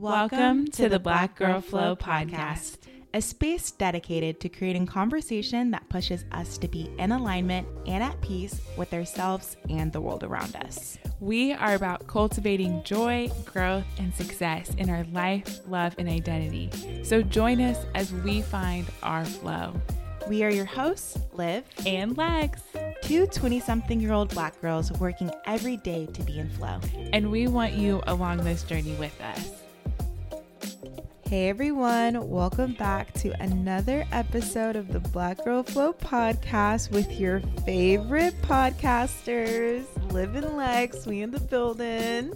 Welcome to the Black Girl Flow podcast, a space dedicated to creating conversation that pushes us to be in alignment and at peace with ourselves and the world around us. We are about cultivating joy, growth, and success in our life, love, and identity. So join us as we find our flow. We are your hosts, Liv and Lex, two 20 something year old black girls working every day to be in flow. And we want you along this journey with us. Hey everyone, welcome back to another episode of the Black Girl Flow podcast with your favorite podcasters, Liv and Lex. We in the building.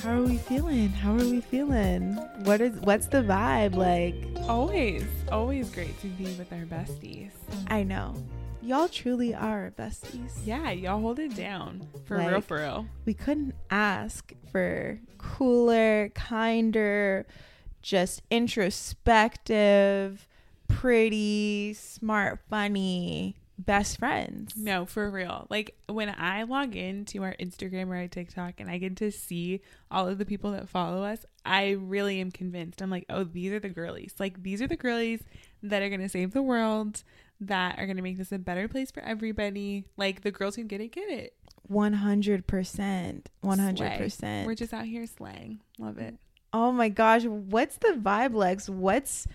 How are we feeling? How are we feeling? What is what's the vibe like? Always, always great to be with our besties. I know. Y'all truly are besties. Yeah, y'all hold it down. For like, real, for real. We couldn't ask for cooler, kinder, just introspective, pretty, smart, funny best friends. No, for real. Like when I log into our Instagram or our TikTok and I get to see all of the people that follow us, I really am convinced. I'm like, oh, these are the girlies. Like these are the girlies that are going to save the world, that are going to make this a better place for everybody. Like the girls who get it, get it. 100%. 100%. Slay. We're just out here slaying. Love it. Oh my gosh, what's the vibe, Lex? What's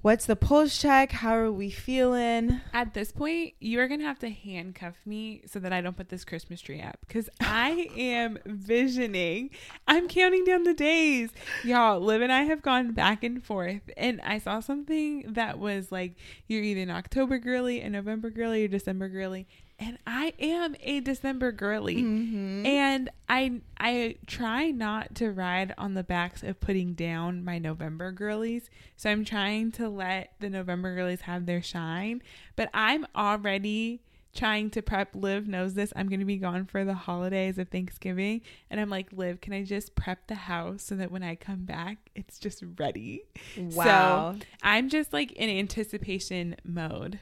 what's the pulse check? How are we feeling? At this point, you're gonna have to handcuff me so that I don't put this Christmas tree up because I am visioning. I'm counting down the days. Y'all, Liv and I have gone back and forth, and I saw something that was like you're either an October girly, a November girly, or December girly, and I am a December girly. Mm-hmm. And I I try not to ride on the backs of putting down my November girlies. So I'm trying to let the November girlies have their shine, but I'm already trying to prep Liv knows this. I'm going to be gone for the holidays of Thanksgiving and I'm like, "Liv, can I just prep the house so that when I come back, it's just ready?" Wow. So, I'm just like in anticipation mode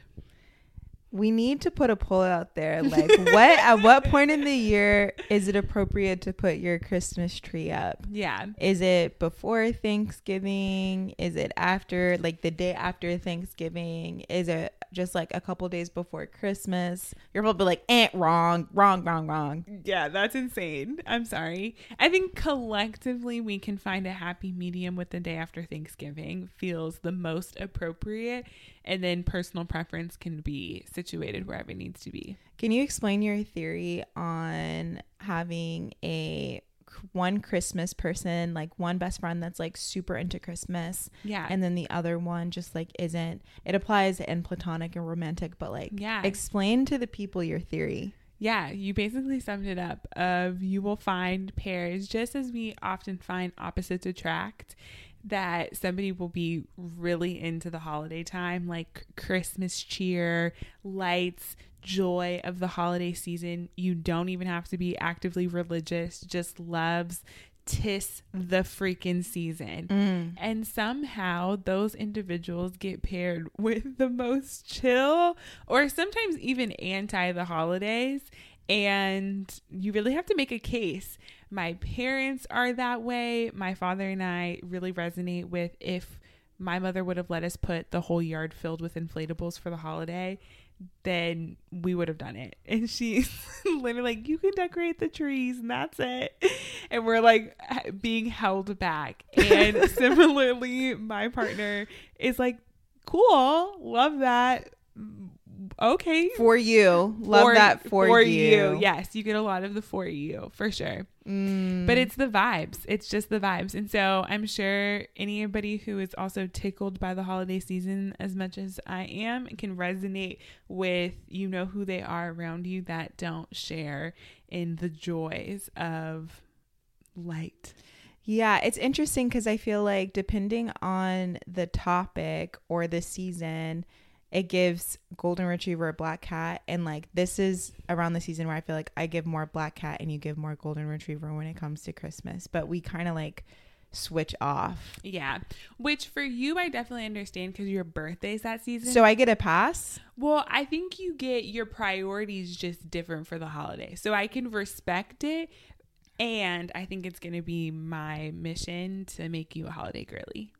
we need to put a poll out there like what at what point in the year is it appropriate to put your christmas tree up? Yeah. Is it before thanksgiving? Is it after like the day after thanksgiving? Is it just like a couple days before christmas? You're probably like eh wrong wrong wrong wrong. Yeah that's insane. I'm sorry. I think collectively we can find a happy medium with the day after thanksgiving feels the most appropriate and then personal preference can be situated wherever it needs to be. Can you explain your theory on having a one Christmas person, like one best friend that's like super into Christmas. Yeah. And then the other one just like isn't. It applies in platonic and romantic, but like yeah. explain to the people your theory. Yeah, you basically summed it up of you will find pairs just as we often find opposites attract that somebody will be really into the holiday time, like Christmas cheer, lights, joy of the holiday season. You don't even have to be actively religious, just loves tis the freaking season. Mm. And somehow those individuals get paired with the most chill or sometimes even anti the holidays. And you really have to make a case my parents are that way. My father and I really resonate with if my mother would have let us put the whole yard filled with inflatables for the holiday, then we would have done it. And she's literally like, you can decorate the trees and that's it. And we're like being held back. And similarly, my partner is like, cool, love that. Okay. For you. Love For- that for, you. Yes, you get a lot of the for you for sure. Mm. But it's the vibes. It's just the vibes. And so I'm sure anybody who is also tickled by the holiday season as much as I am can resonate with you know who they are around you that don't share in the joys of light. Yeah, it's interesting because I feel like depending on the topic or the season, it gives golden retriever or black cat. And like this is around the season where I feel like I give more black cat and you give more golden retriever when it comes to Christmas. But we kind of like switch off. Yeah. Which for you I definitely understand because your birthday's that season. So I get a pass. Well, I think you get your priorities just different for the holiday. So I can respect it. And I think it's going to be my mission to make you a holiday girly.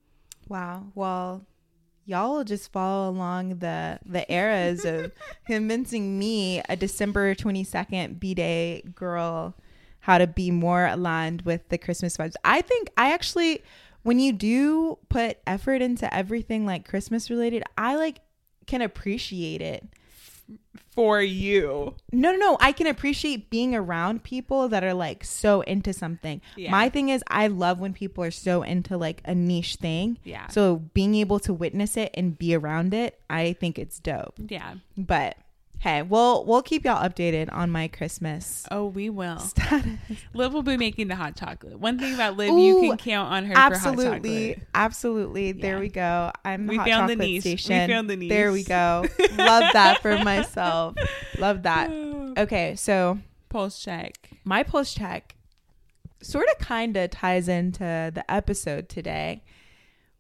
Wow. Well, y'all will just follow along the the eras of convincing me, a December twenty second b day girl, how to be more aligned with the Christmas vibes. I think I actually, when you do put effort into everything like Christmas related, I like can appreciate it. For you. No, no, no. I can appreciate being around people that are like so into something. Yeah. My thing is, I love when people are so into like a niche thing. Yeah. So being able to witness it and be around it, I think it's dope. Yeah. But hey, we'll we'll keep y'all updated on my Christmas Oh, we will. status. Liv will be making the hot chocolate. One thing about Liv, you can count on her for hot Absolutely, chocolate. absolutely. There we go. I'm the We hot found the chocolate niche. We station. found the There we go. Love that for myself. Love that. Okay, so Pulse check. my pulse check sort of kind of ties into the episode today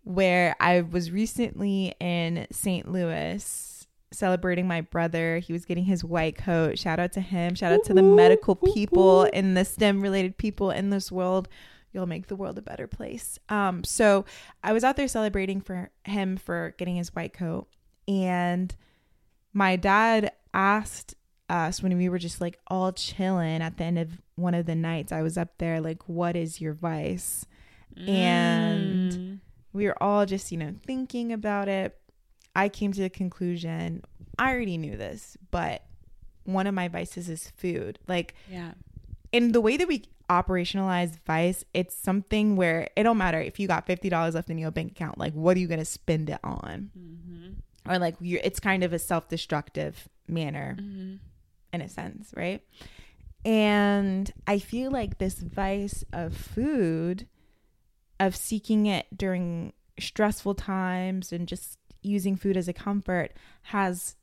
where I was recently in St. Louis celebrating my brother. He was getting his white coat. Shout out to him. Shout out to the medical people and the STEM related people in this world. You'll make the world a better place. Um, so I was out there celebrating for him for getting his white coat. And my dad asked us when we were just like all chilling at the end of one of the nights. I was up there like, what is your vice? And Mm. we were all just, you know, thinking about it. I came to the conclusion, I already knew this, but one of my vices is food. Like, yeah. in the way that we operationalize vice, it's something where it don't matter if you got $50 left in your bank account, like, what are you to spend it on? Mm-hmm. Or like, you're, it's kind of a self destructive manner Mm-hmm. in a sense, right? And I feel like this vice of food, of seeking it during stressful times and just using food as a comfort, has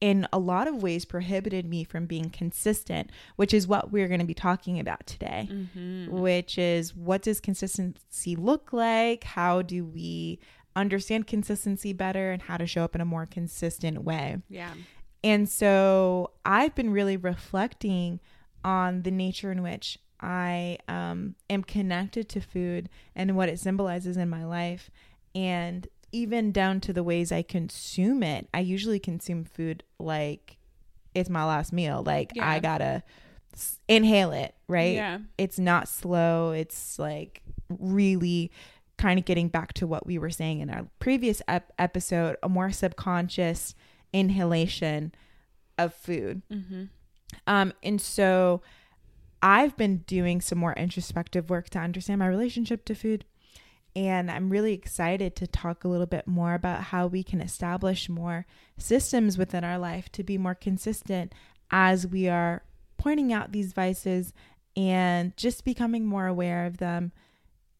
in a lot of ways prohibited me from being consistent, which is what we're going to be talking about today. Mm-hmm. Which is what does consistency look like? How do we understand consistency better and how to show up in a more consistent way? Yeah. And so I've been really reflecting on the nature in which I um, am connected to food and what it symbolizes in my life. And even down to the ways I consume it. I usually consume food like it's my last meal. Like Yeah. I gotta s- inhale it, right? Yeah. It's not slow. It's like really kind of getting back to what we were saying in our previous ep- episode a more subconscious inhalation of food. Mm-hmm. Um, and so I've been doing some more introspective work to understand my relationship to food. And I'm really excited to talk a little bit more about how we can establish more systems within our life to be more consistent as we are pointing out these vices and just becoming more aware of them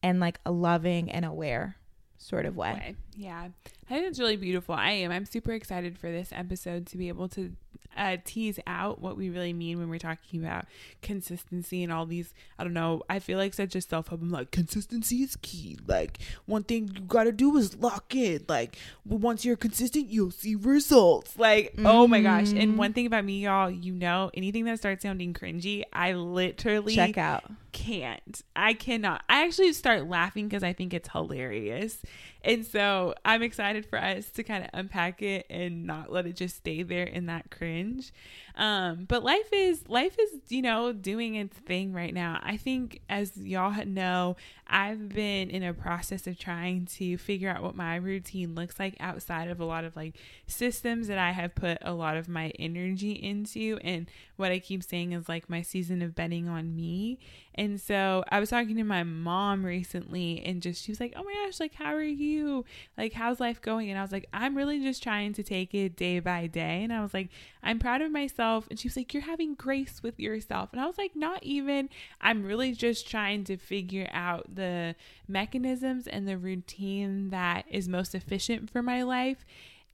and like a loving and aware sort of way. way. Yeah. I think it's really beautiful. I am. I'm super excited for this episode to be able to uh, tease out what we really mean when we're talking about consistency and all these. I don't know. I feel like such a self help. I'm like, consistency is key. Like, one thing you got to do is lock in. Like, once you're consistent, you'll see results. Like, oh my gosh. Mm-hmm. And one thing about me, y'all, you know, anything that starts sounding cringy, I literally Check out. can't. I cannot. I actually start laughing because I think it's hilarious. And so I'm excited for us to kind of unpack it and not let it just stay there in that cringe. Um, but life is life is you know doing its thing right now. I think as y'all know, I've been in a process of trying to figure out what my routine looks like outside of a lot of like systems that I have put a lot of my energy into. And what I keep saying is like my season of betting on me. And so I was talking to my mom recently and just she was like, Oh my gosh, like, how are you? Like, how's life going? And I was like, I'm really just trying to take it day by day. And I was like, I'm proud of myself. And she was like, You're having grace with yourself. And I was like, Not even. I'm really just trying to figure out the mechanisms and the routine that is most efficient for my life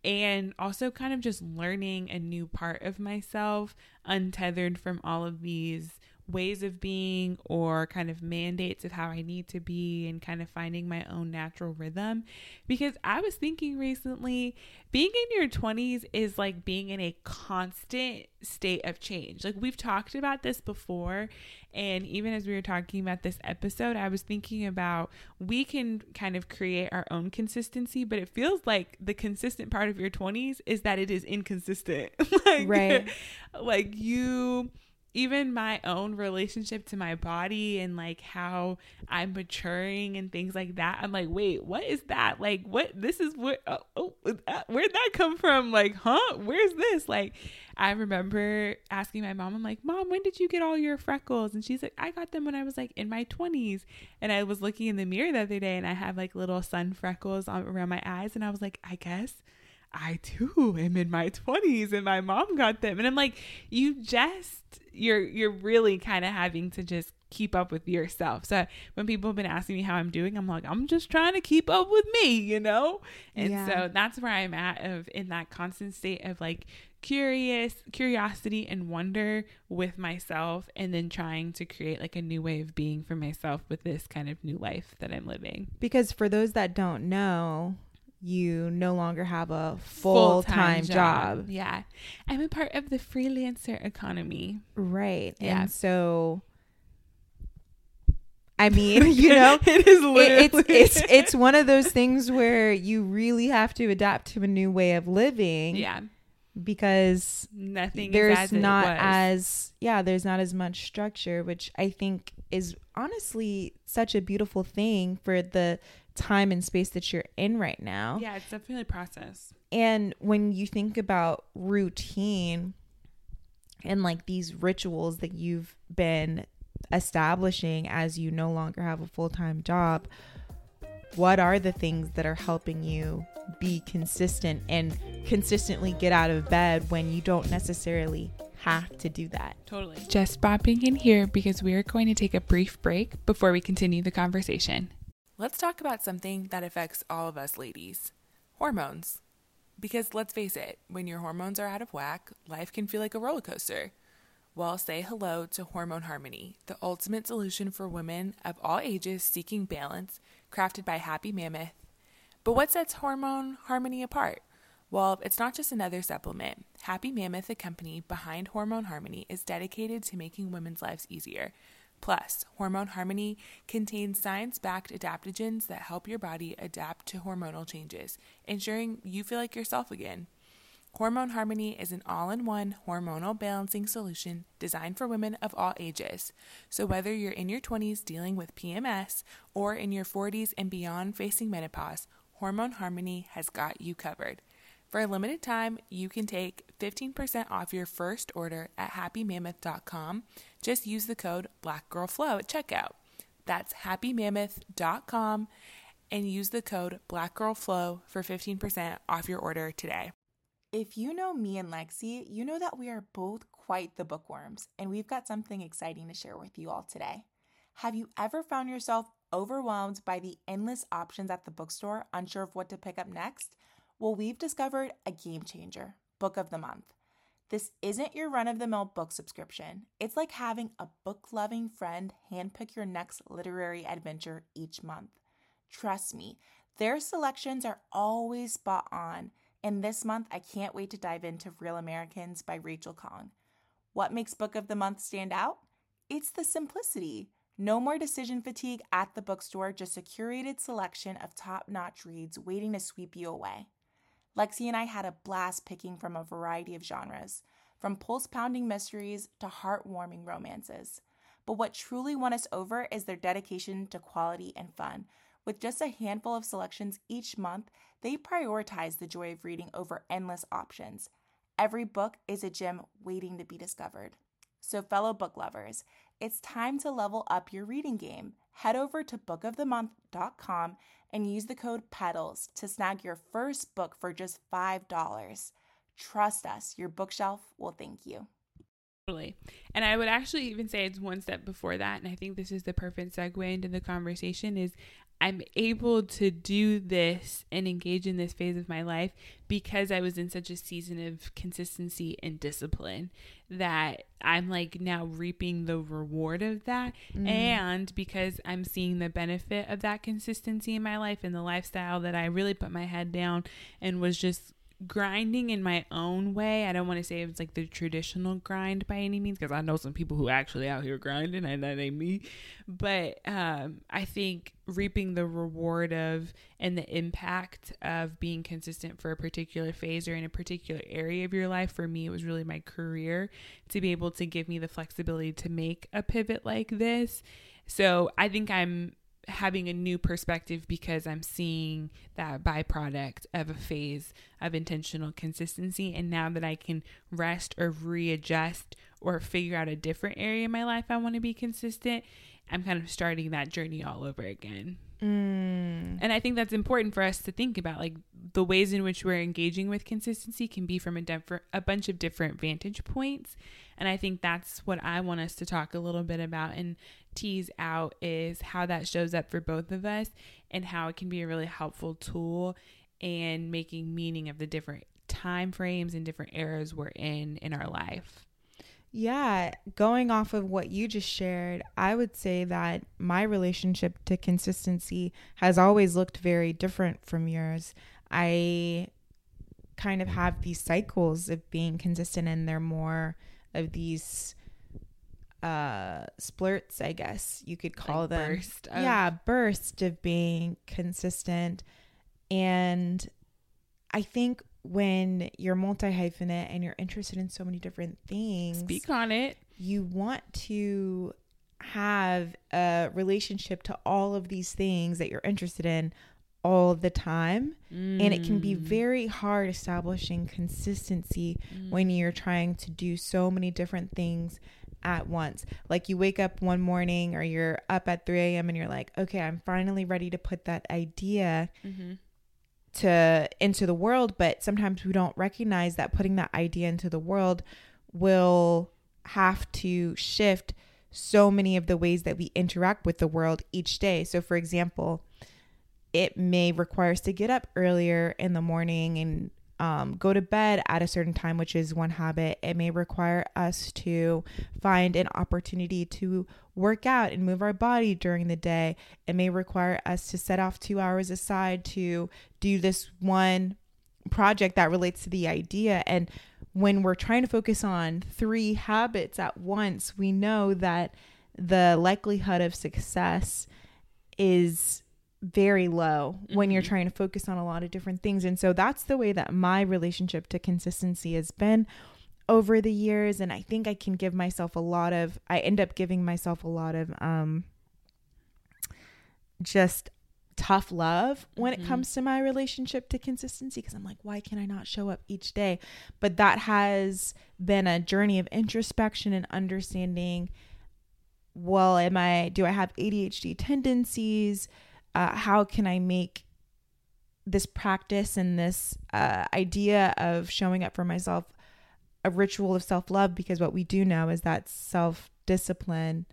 and also kind of just learning a new part of myself untethered from all of these ways of being or kind of mandates of how I need to be and kind of finding my own natural rhythm. Because I was thinking recently, being in your 20s is like being in a constant state of change. Like we've talked about this before. And even as we were talking about this episode, I was thinking about we can kind of create our own consistency, but it feels like the consistent part of your 20s is that it is inconsistent. like, right. Like you even my own relationship to my body and like how I'm maturing and things like that. I'm like, wait, what is that? Like, what? This is what? Oh, oh where'd that come from? Like, huh? Where's this? Like, I remember asking my mom, I'm like, Mom, when did you get all your freckles? And she's like, I got them when I was like in my 20s. And I was looking in the mirror the other day and I had like little sun freckles on, around my eyes. And I was like, I guess. I too am in my 20s and my mom got them. And I'm like, you just you're you're really kind of having to just keep up with yourself. So when people have been asking me how I'm doing, I'm like, I'm just trying to keep up with me, you know? And yeah. so that's where I'm at of in that constant state of like curious, curiosity and wonder with myself and then trying to create like a new way of being for myself with this kind of new life that I'm living. Because for those that don't know, you no longer have a full time job. job. Yeah. I'm a part of the freelancer economy. Right. Yeah. And so I mean, you know, it is literally it's it's it's one of those things where you really have to adapt to a new way of living. Yeah. Because nothing there's as not as yeah, there's not as much structure, which I think is honestly such a beautiful thing for the time and space that you're in right now. Yeah, it's definitely a process. And when you think about routine and like these rituals that you've been establishing as you no longer have a full time job, what are the things that are helping you be consistent and consistently get out of bed when you don't necessarily have to do that? Totally. Just bopping in here because we are going to take a brief break before we continue the conversation. Let's talk about something that affects all of us ladies hormones. Because let's face it, when your hormones are out of whack, life can feel like a roller coaster. Well, say hello to Hormone Harmony, the ultimate solution for women of all ages seeking balance, crafted by Happy Mammoth. But what sets Hormone Harmony apart? Well, it's not just another supplement. Happy Mammoth, the company behind Hormone Harmony, is dedicated to making women's lives easier Plus, Hormone Harmony contains science backed adaptogens that help your body adapt to hormonal changes, ensuring you feel like yourself again. Hormone Harmony is an all in one hormonal balancing solution designed for women of all ages. So, whether you're in your 20s dealing with PMS or in your 40s and beyond facing menopause, Hormone Harmony has got you covered. For a limited time, you can take 15% off your first order at happymammoth.com. Just use the code BlackGirlFlow at checkout. That's happymammoth.com and use the code BlackGirlFlow for 15% off your order today. If you know me and Lexi, you know that we are both quite the bookworms, and we've got something exciting to share with you all today. Have you ever found yourself overwhelmed by the endless options at the bookstore, unsure of what to pick up next? Well, we've discovered a game changer book of the month. This isn't your run of the mill book subscription. It's like having a book loving friend handpick your next literary adventure each month. Trust me, their selections are always spot on. And this month, I can't wait to dive into Real Americans by Rachel Khong. What makes Book of the Month stand out? It's the simplicity. No more decision fatigue at the bookstore, just a curated selection of top notch reads waiting to sweep you away. Lexi and I had a blast picking from a variety of genres, from pulse pounding mysteries to heartwarming romances. But what truly won us over is their dedication to quality and fun. With just a handful of selections each month, they prioritize the joy of reading over endless options. Every book is a gem waiting to be discovered. So, fellow book lovers, it's time to level up your reading game. Head over to bookofthemonth.com and use the code PEDALS to snag your first book for just $5. Trust us, your bookshelf will thank you. Totally. And I would actually even say it's one step before that. And I think this is the perfect segue into the conversation is I'm able to do this and engage in this phase of my life because I was in such a season of consistency and discipline that I'm like now reaping the reward of that. Mm. And because I'm seeing the benefit of that consistency in my life and the lifestyle that I really put my head down and was just grinding in my own way. I don't want to say it's like the traditional grind by any means because I know some people who actually out here grinding and that ain't me. But um, I think reaping the reward of and the impact of being consistent for a particular phase or in a particular area of your life for me it was really my career to be able to give me the flexibility to make a pivot like this. So I think I'm having a new perspective because I'm seeing that byproduct of a phase of intentional consistency. And now that I can rest or readjust or figure out a different area in my life I want to be consistent, I'm kind of starting that journey all over again. Mm. And I think that's important for us to think about. Like the ways in which we're engaging with consistency can be from a, different, a bunch of different vantage points. And I think that's what I want us to talk a little bit about and tease out is how that shows up for both of us and how it can be a really helpful tool in making meaning of the different time frames and different eras we're in in our life. Yeah, going off of what you just shared, I would say that my relationship to consistency has always looked very different from yours. I kind of have these cycles of being consistent, and they're more of these uh splurts i guess you could call like them burst of- yeah burst of being consistent and i think when you're multi hyphenate and you're interested in so many different things speak on it you want to have a relationship to all of these things that you're interested in all the time mm. and it can be mm. very hard establishing consistency mm. when you're trying to do so many different things at once. Like you wake up one morning or you're up at 3 a.m. and you're like, okay, I'm finally ready to put that idea mm-hmm. to into the world. But sometimes we don't recognize that putting that idea into the world will have to shift so many of the ways that we interact with the world each day. So for example, it may require us to get up earlier in the morning and um, go to bed at a certain time, which is one habit. It may require us to find an opportunity to work out and move our body during the day. It may require us to set off two hours aside to do this one project that relates to the idea. And when we're trying to focus on three habits at once, we know that the likelihood of success is very low mm-hmm. when you're mm-hmm. trying to focus on a lot of different things. And so that's the way that my relationship to consistency has been over the years and I think I can give myself a lot of I end up giving myself a lot of um just tough love when mm-hmm. it comes to my relationship to consistency because I'm like why can I not show up each day but that has been a journey of introspection and understanding well am I do I have ADHD tendencies uh, how can I make this practice and this uh, idea of showing up for myself a ritual of self love? Because what we do know is that self discipline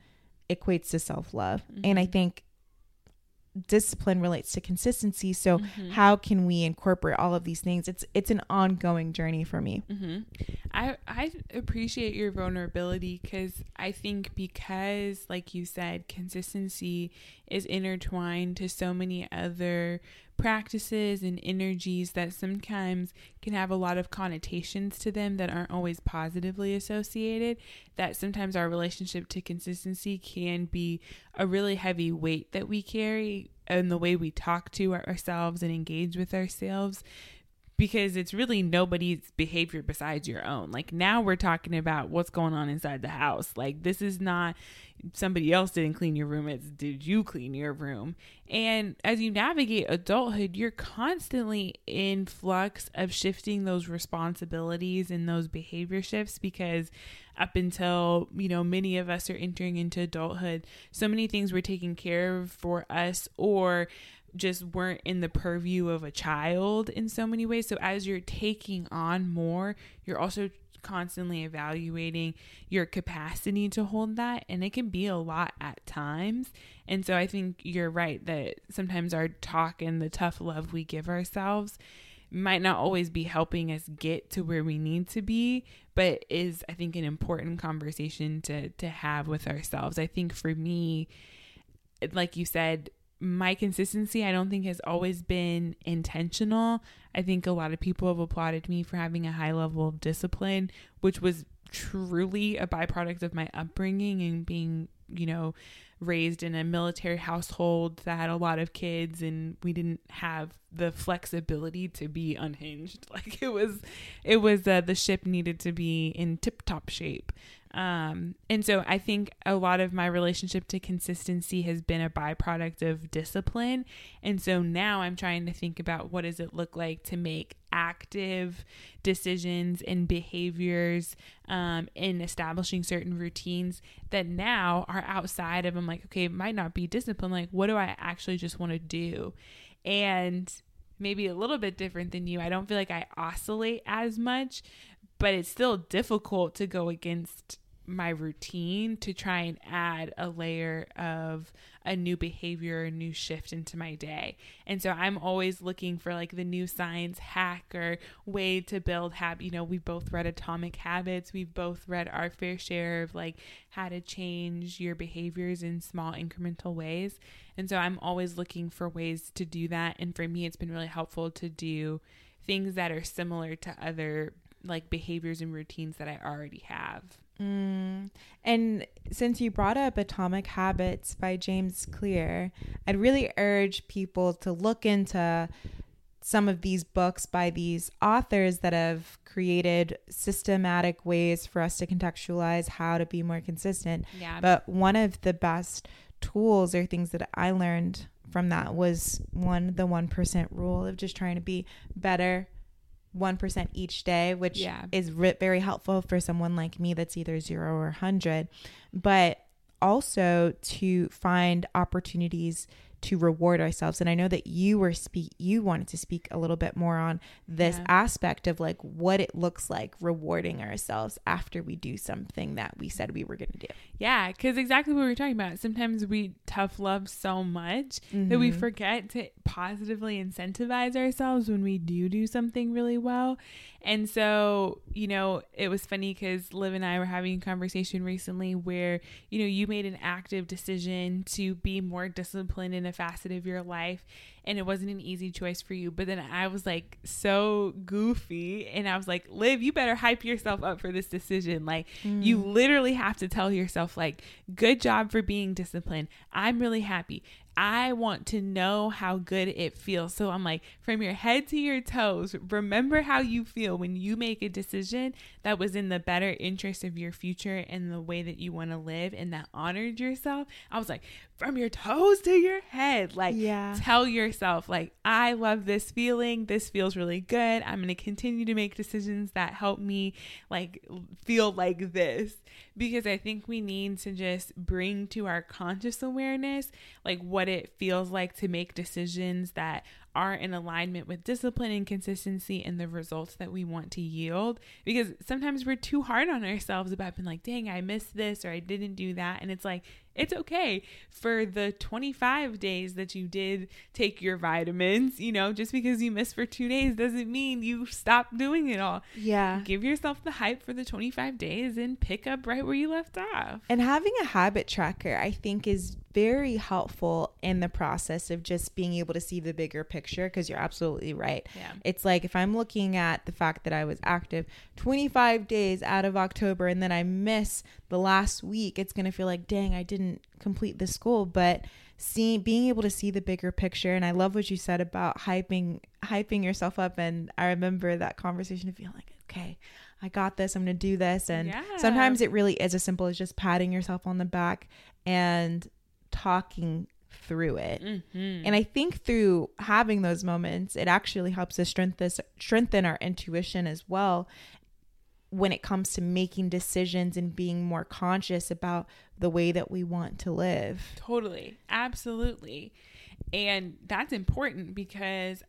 equates to self love. Mm-hmm. And I mm-hmm. think discipline relates to consistency so mm-hmm. how can we incorporate all of these things it's it's an ongoing journey for me mm-hmm. I I appreciate your vulnerability because I think because like you said, consistency is intertwined to so many other practices and energies that sometimes can have a lot of connotations to them that aren't always positively associated. That sometimes our relationship to consistency can be a really heavy weight that we carry in the way we talk to ourselves and engage with ourselves because it's really nobody's behavior besides your own. Like now we're talking about what's going on inside the house. Like this is not somebody else didn't clean your room, it's did you clean your room? And as you navigate adulthood, you're constantly in flux of shifting those responsibilities and those behavior shifts because up until, you know, many of us are entering into adulthood, so many things were taken care of for us or just weren't in the purview of a child in so many ways. So as you're taking on more, you're also constantly evaluating your capacity to hold that and it can be a lot at times. And so I think you're right that sometimes our talk and the tough love we give ourselves might not always be helping us get to where we need to be, but is I think an important conversation to to have with ourselves. I think for me like you said, my consistency I don't think has always been intentional. I think a lot of people have applauded me for having a high level of discipline, which was truly a byproduct of my upbringing and being, you know, raised in a military household that had a lot of kids and we didn't have the flexibility to be unhinged. Like it was it was uh, the ship needed to be in tip-top shape. Um, and so I think a lot of my relationship to consistency has been a byproduct of discipline. And so now I'm trying to think about what does it look like to make active decisions and behaviors um, in establishing certain routines that now are outside of I'm like, okay, it might not be discipline. Like, what do I actually just want to do? And maybe a little bit different than you. I don't feel like I oscillate as much, but it's still difficult to go against my routine to try and add a layer of a new behavior, a new shift into my day. And so I'm always looking for like the new science hack or way to build habit. You know, we both read Atomic Habits. We've both read our fair share of like how to change your behaviors in small incremental ways. And so I'm always looking for ways to do that. And for me, it's been really helpful to do things that are similar to other like behaviors and routines that I already have. Mm. And since you brought up Atomic Habits by James Clear, I'd really urge people to look into some of these books by these authors that have created systematic ways for us to contextualize how to be more consistent. Yeah. But one of the best tools or things that I learned from that was one the 1% rule of just trying to be better 1% each day, which Yeah. is ri- very helpful for someone like me that's either zero or 100. But also to find opportunities to reward ourselves. And I know that you were speak you wanted to speak a little bit more on this Yeah. aspect of like what it looks like rewarding ourselves after we do something that we said we were going to do. Yeah, because exactly what we were talking about. Sometimes we tough love so much that we Mhm. forget to positively incentivize ourselves when we do do something really well. And so, you know, it was funny because Liv and I were having a conversation recently where, you know, you made an active decision to be more disciplined in a facet of your life. And it wasn't an easy choice for you. But then I was like so goofy. And I was like, Liv, you better hype yourself up for this decision. Like, you mm. literally have to tell yourself, like, good job for being disciplined. I'm really happy. I want to know how good it feels. So I'm like, from your head to your toes, remember how you feel when you make a decision that was in the better interest of your future and the way that you want to live and that honored yourself. I was like, from your toes to your head, like, Yeah. tell yourself, like, I love this feeling. This feels really good. I'm going to continue to make decisions that help me, like, feel like this. Because I think we need to just bring to our conscious awareness, like, what it feels like to make decisions that are in alignment with discipline and consistency and the results that we want to yield. Because sometimes we're too hard on ourselves about being like, dang, I missed this or I didn't do that. And it's like, It's okay for the 25 days that you did take your vitamins. You know, just because you missed for two days doesn't mean you stop doing it all. Yeah. Give yourself the hype for the 25 days and pick up right where you left off. And having a habit tracker, I think, is very helpful in the process of just being able to see the bigger picture because you're absolutely right. Yeah. It's like if I'm looking at the fact that I was active 25 days out of October and then I miss the last week, it's going to feel like, dang, I didn't complete this goal. But seeing being able to see the bigger picture and I love what you said about hyping hyping yourself up and I remember that conversation of feeling like, okay, I got this, I'm going to do this and Yeah. sometimes it really is as simple as just patting yourself on the back and talking through it. Mm-hmm. And I think through having those moments, it actually helps us strengthen strengthen our intuition as well when it comes to making decisions and being more conscious about the way that we want to live. Totally. Absolutely. And that's important because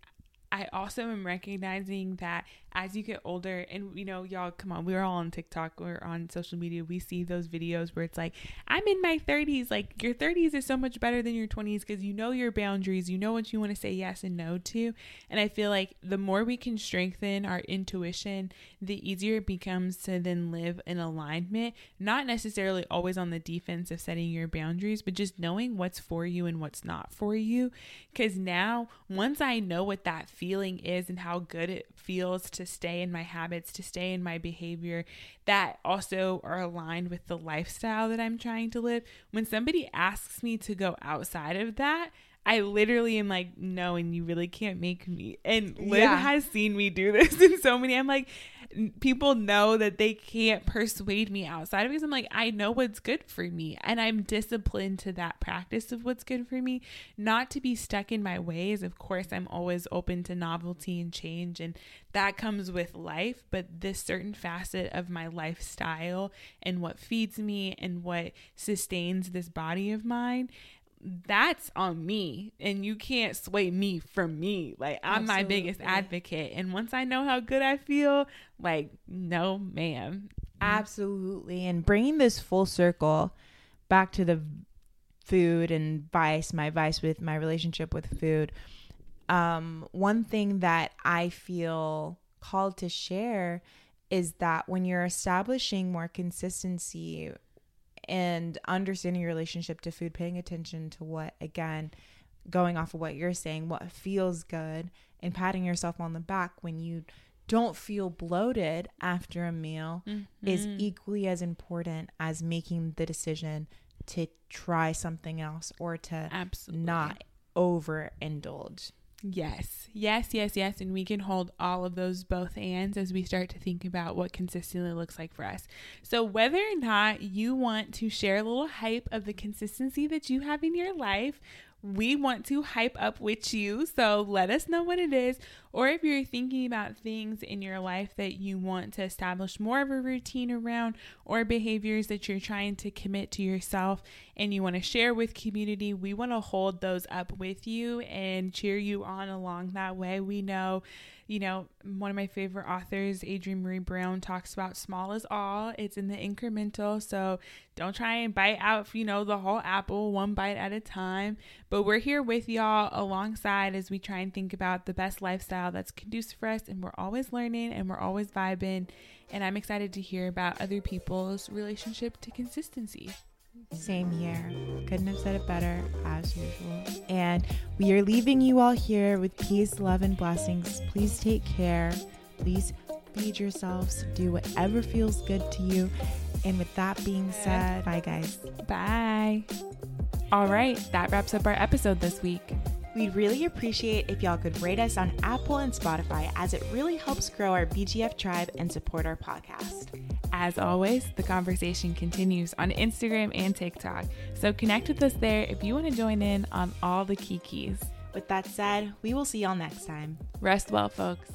I also am recognizing that as you get older, and you know, y'all, come on, we're all on TikTok we're on social media. We see those videos where it's like, I'm in my 30s. Like, your 30s is so much better than your 20s because you know your boundaries, you know what you want to say yes and no to. And I feel like the more we can strengthen our intuition, the easier it becomes to then live in alignment, not necessarily always on the defense of setting your boundaries, but just knowing what's for you and what's not for you. Because now, once I know what that feeling is and how good it feels to stay in my habits, to stay in my behavior that also are aligned with the lifestyle that I'm trying to live, when somebody asks me to go outside of that, I literally am like, no, and you really can't make me. And Liv Yeah. has seen me do this in so many. I'm like, people know that they can't persuade me outside of because I'm like, I know what's good for me. And I'm disciplined to that practice of what's good for me, not to be stuck in my ways. Of course, I'm always open to novelty and change, and that comes with life. But this certain facet of my lifestyle and what feeds me and what sustains this body of mine that's on me and you can't sway me from me like i'm my biggest advocate and once i know how good i feel like no ma'am Absolutely. And bringing this full circle back to the food and vice, my vice with my relationship with food. Um, one thing that I feel called to share is that when you're establishing more consistency and understanding your relationship to food, paying attention to what, again, going off of what you're saying, what feels good, and patting yourself on the back when you don't feel bloated after a meal is mm-hmm. equally as important as making the decision to try something else or to absolutely not overindulge. Yes, yes, yes, yes. And we can hold all of those both ands as we start to think about what consistently looks like for us. So, whether or not you want to share a little hype of the consistency that you have in your life, we want to hype up with you. So, let us know what it is. Or if you're thinking about things in your life that you want to establish more of a routine around, or behaviors that you're trying to commit to yourself and you want to share with community, we want to hold those up with you and cheer you on along that way. We know, you know, one of my favorite authors, Adrienne Maree Brown, talks about small is all. It's in the incremental. So don't try and bite out, you know, the whole apple one bite at a time. But we're here with y'all alongside as we try and think about the best lifestyle that's conducive for us. And we're always learning and we're always vibing. And I'm excited to hear about other people's relationship to consistency. Same here. Couldn't have said it better, as usual. And we are leaving you all here with peace, love, and blessings. Please take care. Please feed yourselves. Do whatever feels good to you. And with that being said, bye, guys. Bye. All right, that wraps up our episode this week. We'd really appreciate if y'all could rate us on Apple and Spotify, as it really helps grow our BGF tribe and support our podcast. As always, the conversation continues on Instagram and TikTok. So connect with us there if you want to join in on all the key keys. With that said, we will see y'all next time. Rest well, folks.